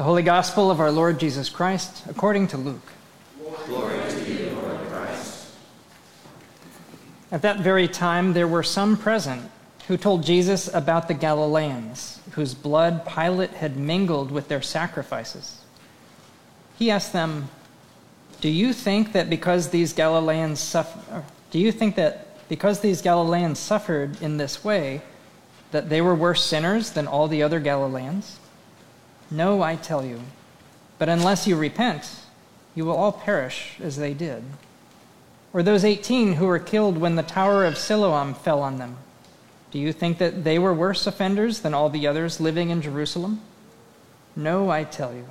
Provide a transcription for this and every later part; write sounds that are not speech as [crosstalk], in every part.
The Holy Gospel of our Lord Jesus Christ according to Luke. Glory to you, Lord Christ. At that very time, there were some present who told Jesus about the Galileans, whose blood Pilate had mingled with their sacrifices. He asked them, "Do you think that because these Galileans suffer, do you think that because these Galileans suffered in this way, that they were worse sinners than all the other Galileans? No, I tell you. But unless you repent, you will all perish as they did. Or those 18 who were killed when the tower of Siloam fell on them. Do you think that they were worse offenders than all the others living in Jerusalem? No, I tell you.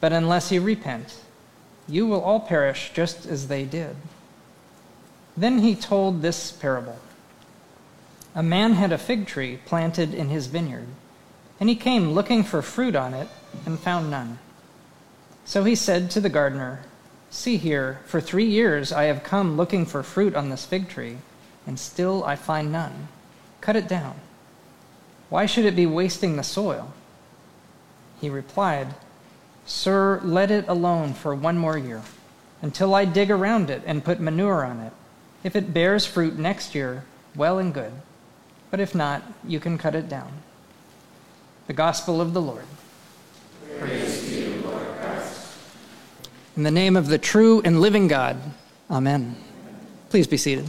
But unless you repent, you will all perish just as they did. Then he told this parable. A man had a fig tree planted in his vineyard, and he came looking for fruit on it and found none. So he said to the gardener, See here, for three years I have come looking for fruit on this fig tree, and still I find none. Cut it down. Why should it be wasting the soil? He replied, Sir, let it alone for one more year, until I dig around it and put manure on it. If it bears fruit next year, well and good but if not, you can cut it down. The Gospel of the Lord. Praise to you, Lord Christ. In the name of the true and living God, Amen. Please be seated.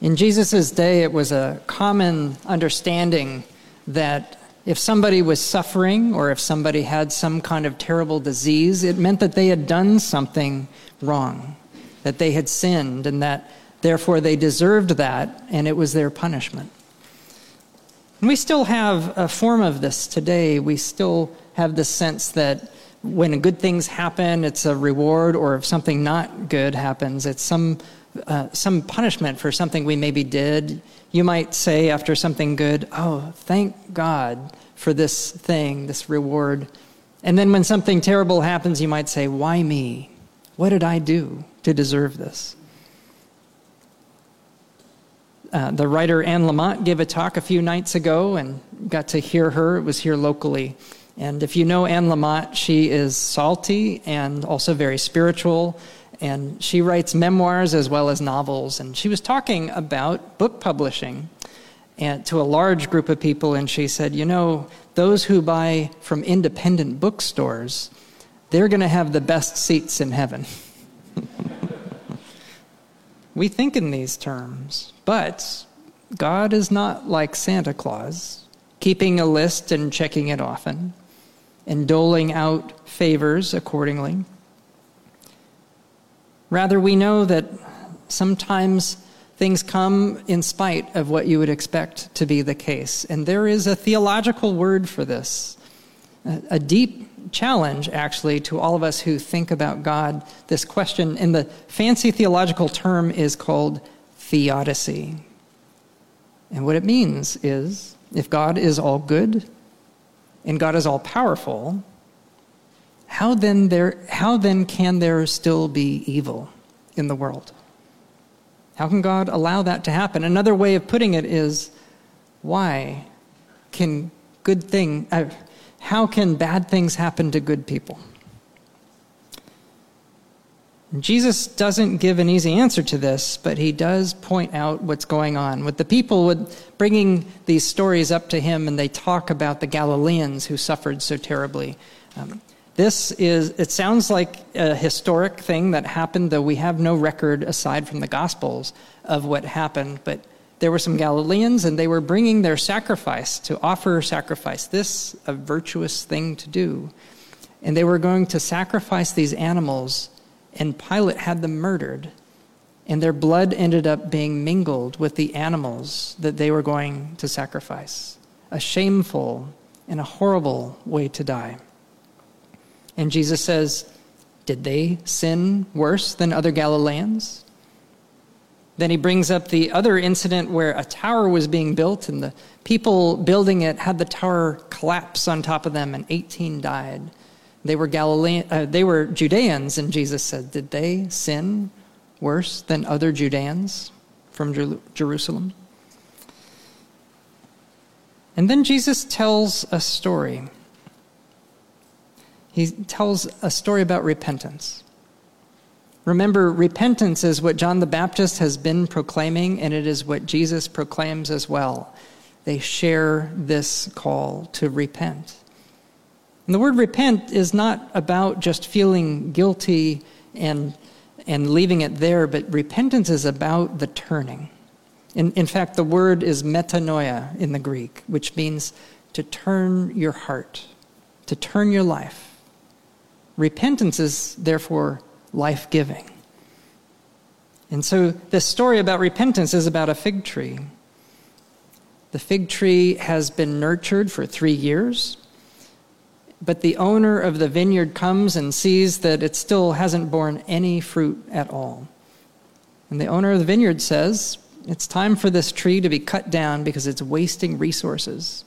In Jesus' day, it was a common understanding that if somebody was suffering or if somebody had some kind of terrible disease, it meant that they had done something wrong, that they had sinned, and that therefore they deserved that, and it was their punishment. And we still have a form of this today. We still have the sense that when good things happen, it's a reward, or if something not good happens, it's some, uh, some punishment for something we maybe did. You might say after something good, Oh, thank God for this thing, this reward. And then when something terrible happens, you might say, Why me? What did I do to deserve this? Uh, the writer Anne Lamott gave a talk a few nights ago and got to hear her. It was here locally. And if you know Anne Lamott, she is salty and also very spiritual. And she writes memoirs as well as novels. And she was talking about book publishing and to a large group of people. And she said, You know, those who buy from independent bookstores they're going to have the best seats in heaven. [laughs] we think in these terms, but God is not like Santa Claus, keeping a list and checking it often, and doling out favors accordingly. Rather, we know that sometimes things come in spite of what you would expect to be the case. And there is a theological word for this, a, deep challenge, actually, to all of us who think about God. This question, in the fancy theological term, is called theodicy. And what it means is if God is all good and God is all powerful, how then, there, how then can there still be evil in the world? How can God allow that to happen? Another way of putting it is why can good thing, uh, how can bad things happen to good people? Jesus doesn't give an easy answer to this, but he does point out what's going on. With the people with bringing these stories up to him, and they talk about the Galileans who suffered so terribly. Um, this is, it sounds like a historic thing that happened, though we have no record aside from the Gospels of what happened. But there were some Galileans, and they were bringing their sacrifice to offer sacrifice. This, a virtuous thing to do. And they were going to sacrifice these animals, and Pilate had them murdered. And their blood ended up being mingled with the animals that they were going to sacrifice. A shameful and a horrible way to die. And Jesus says, Did they sin worse than other Galileans? Then he brings up the other incident where a tower was being built, and the people building it had the tower collapse on top of them, and 18 died. They were Galilean, uh, they were Judeans, and Jesus said, "Did they sin worse than other Judeans from Jer- Jerusalem?" And then Jesus tells a story. He tells a story about repentance. Remember, repentance is what John the Baptist has been proclaiming, and it is what Jesus proclaims as well. They share this call to repent. And the word repent is not about just feeling guilty and, and leaving it there, but repentance is about the turning. In, in fact, the word is metanoia in the Greek, which means to turn your heart, to turn your life. Repentance is therefore life giving. And so, this story about repentance is about a fig tree. The fig tree has been nurtured for three years, but the owner of the vineyard comes and sees that it still hasn't borne any fruit at all. And the owner of the vineyard says, It's time for this tree to be cut down because it's wasting resources.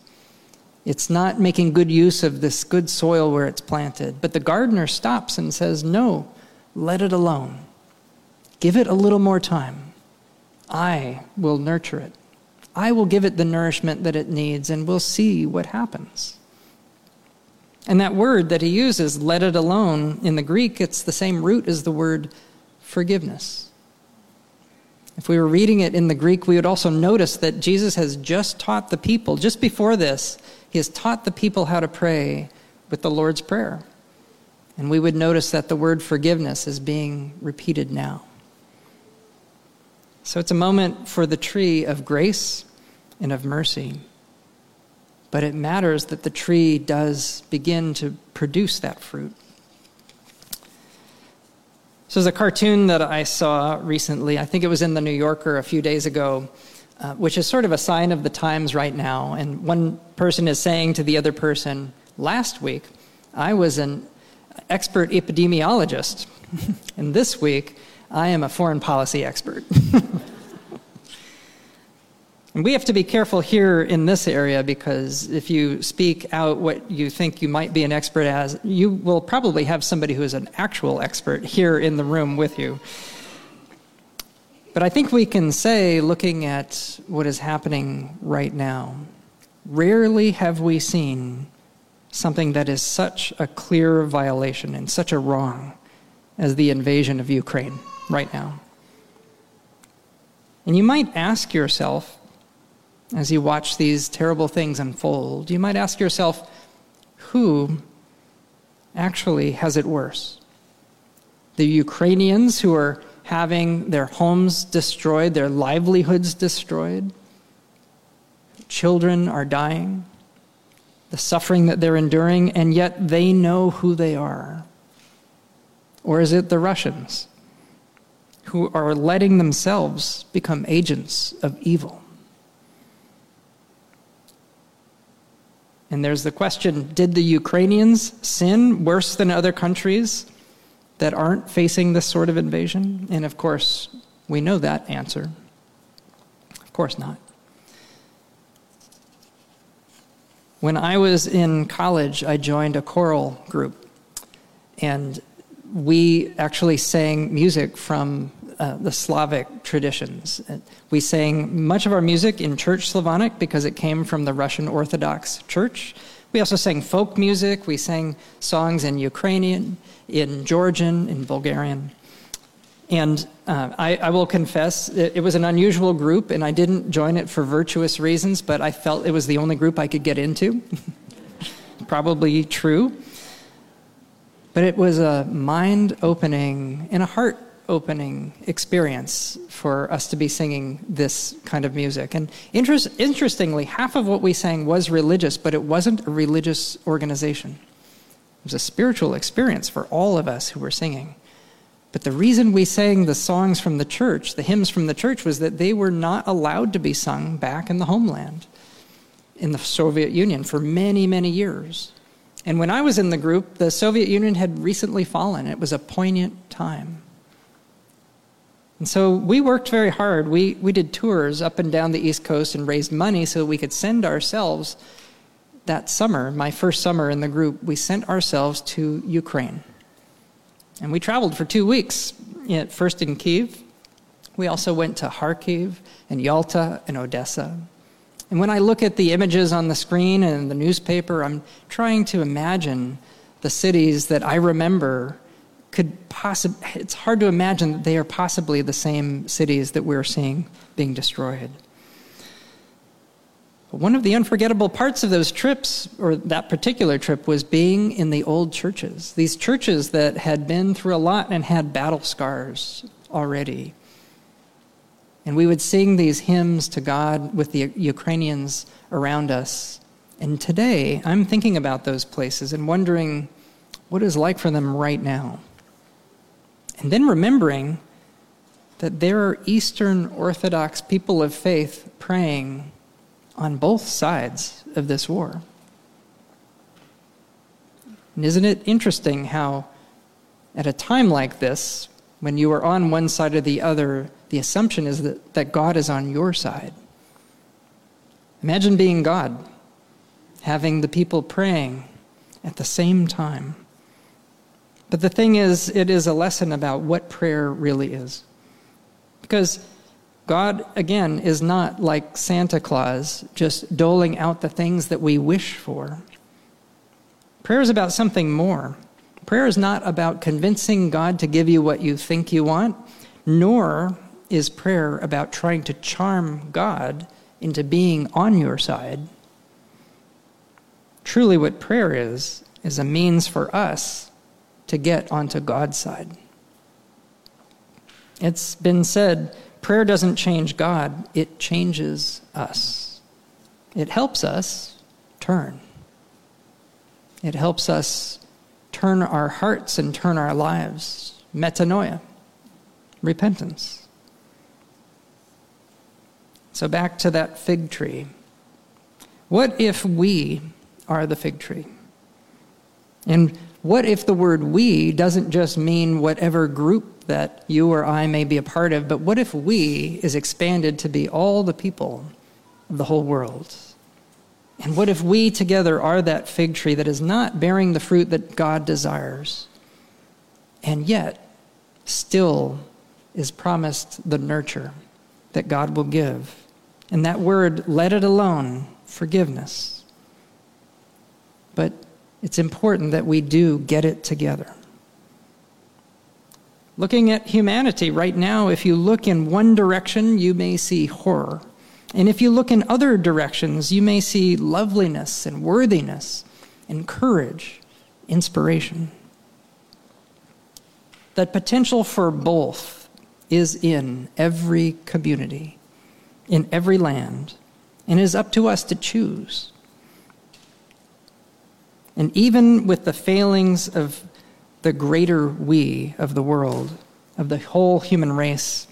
It's not making good use of this good soil where it's planted. But the gardener stops and says, No, let it alone. Give it a little more time. I will nurture it. I will give it the nourishment that it needs, and we'll see what happens. And that word that he uses, let it alone, in the Greek, it's the same root as the word forgiveness. If we were reading it in the Greek, we would also notice that Jesus has just taught the people, just before this, he has taught the people how to pray with the Lord's Prayer. And we would notice that the word forgiveness is being repeated now. So it's a moment for the tree of grace and of mercy. But it matters that the tree does begin to produce that fruit. So, there's a cartoon that I saw recently. I think it was in the New Yorker a few days ago, uh, which is sort of a sign of the times right now. And one person is saying to the other person, Last week, I was an expert epidemiologist, [laughs] and this week, I am a foreign policy expert. [laughs] and we have to be careful here in this area because if you speak out what you think you might be an expert as, you will probably have somebody who is an actual expert here in the room with you. But I think we can say, looking at what is happening right now, rarely have we seen something that is such a clear violation and such a wrong as the invasion of Ukraine right now. And you might ask yourself, as you watch these terrible things unfold, you might ask yourself, who actually has it worse? The Ukrainians who are having their homes destroyed, their livelihoods destroyed, children are dying, the suffering that they're enduring, and yet they know who they are. Or is it the Russians? who are letting themselves become agents of evil. And there's the question did the Ukrainians sin worse than other countries that aren't facing this sort of invasion? And of course, we know that answer. Of course not. When I was in college, I joined a choral group. And we actually sang music from uh, the Slavic traditions. We sang much of our music in Church Slavonic because it came from the Russian Orthodox Church. We also sang folk music. We sang songs in Ukrainian, in Georgian, in Bulgarian. And uh, I, I, will confess, it, it, was an unusual group, and I didn't join it for virtuous reasons, but I felt it was the only group I could get into. [laughs] Probably true. But it was a mind opening and a heart opening experience for us to be singing this kind of music. And interest, interestingly, half of what we sang was religious, but it wasn't a religious organization. It was a spiritual experience for all of us who were singing. But the reason we sang the songs from the church, the hymns from the church, was that they were not allowed to be sung back in the homeland, in the Soviet Union, for many, many years. And when I was in the group, the Soviet Union had recently fallen. It was a poignant time. And so we worked very hard. We, we did tours up and down the East Coast and raised money so we could send ourselves that summer, my first summer in the group, we sent ourselves to Ukraine. And we traveled for two weeks, first in Kiev. We also went to Kharkiv and Yalta and Odessa. And when I look at the images on the screen and the newspaper, I'm trying to imagine the cities that I remember could possibly, it's hard to imagine that they are possibly the same cities that we're seeing being destroyed. But one of the unforgettable parts of those trips, or that particular trip, was being in the old churches. These churches that had been through a lot and had battle scars already. And we would sing these hymns to God with the Ukrainians around us. And today, I'm thinking about those places and wondering what it's like for them right now. And then remembering that there are Eastern Orthodox people of faith praying on both sides of this war. And isn't it interesting how, at a time like this, when you are on one side or the other, the assumption is that, that God is on your side? Imagine being God, having the people praying at the same time. But the thing is, it is a lesson about what prayer really is. Because God, again, is not like Santa Claus, just doling out the things that we wish for. Prayer is about something more. Prayer is not about convincing God to give you what you think you want, nor is prayer about trying to charm God into being on your side. Truly, what prayer is, is a means for us to get onto God's side. It's been said prayer doesn't change God, it changes us. It helps us turn. It helps us turn our hearts and turn our lives. Metanoia, repentance. So back to that fig tree. What if we are the fig tree? And what if the word we doesn't just mean whatever group that you or I may be a part of, but what if we is expanded to be all the people of the whole world? And what if we together are that fig tree that is not bearing the fruit that God desires, and yet still is promised the nurture that God will give? And that word, let it alone, forgiveness. But it's important that we do get it together. Looking at humanity right now, if you look in one direction, you may see horror. And if you look in other directions, you may see loveliness and worthiness and courage, inspiration. That potential for both is in every community, in every land, and it is up to us to choose. And even with the failings of the greater we of the world, of the whole human race,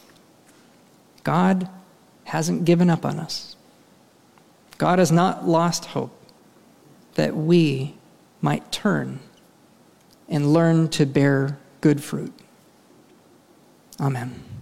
God hasn't given up on us. God has not lost hope that we might turn and learn to bear good fruit. Amen.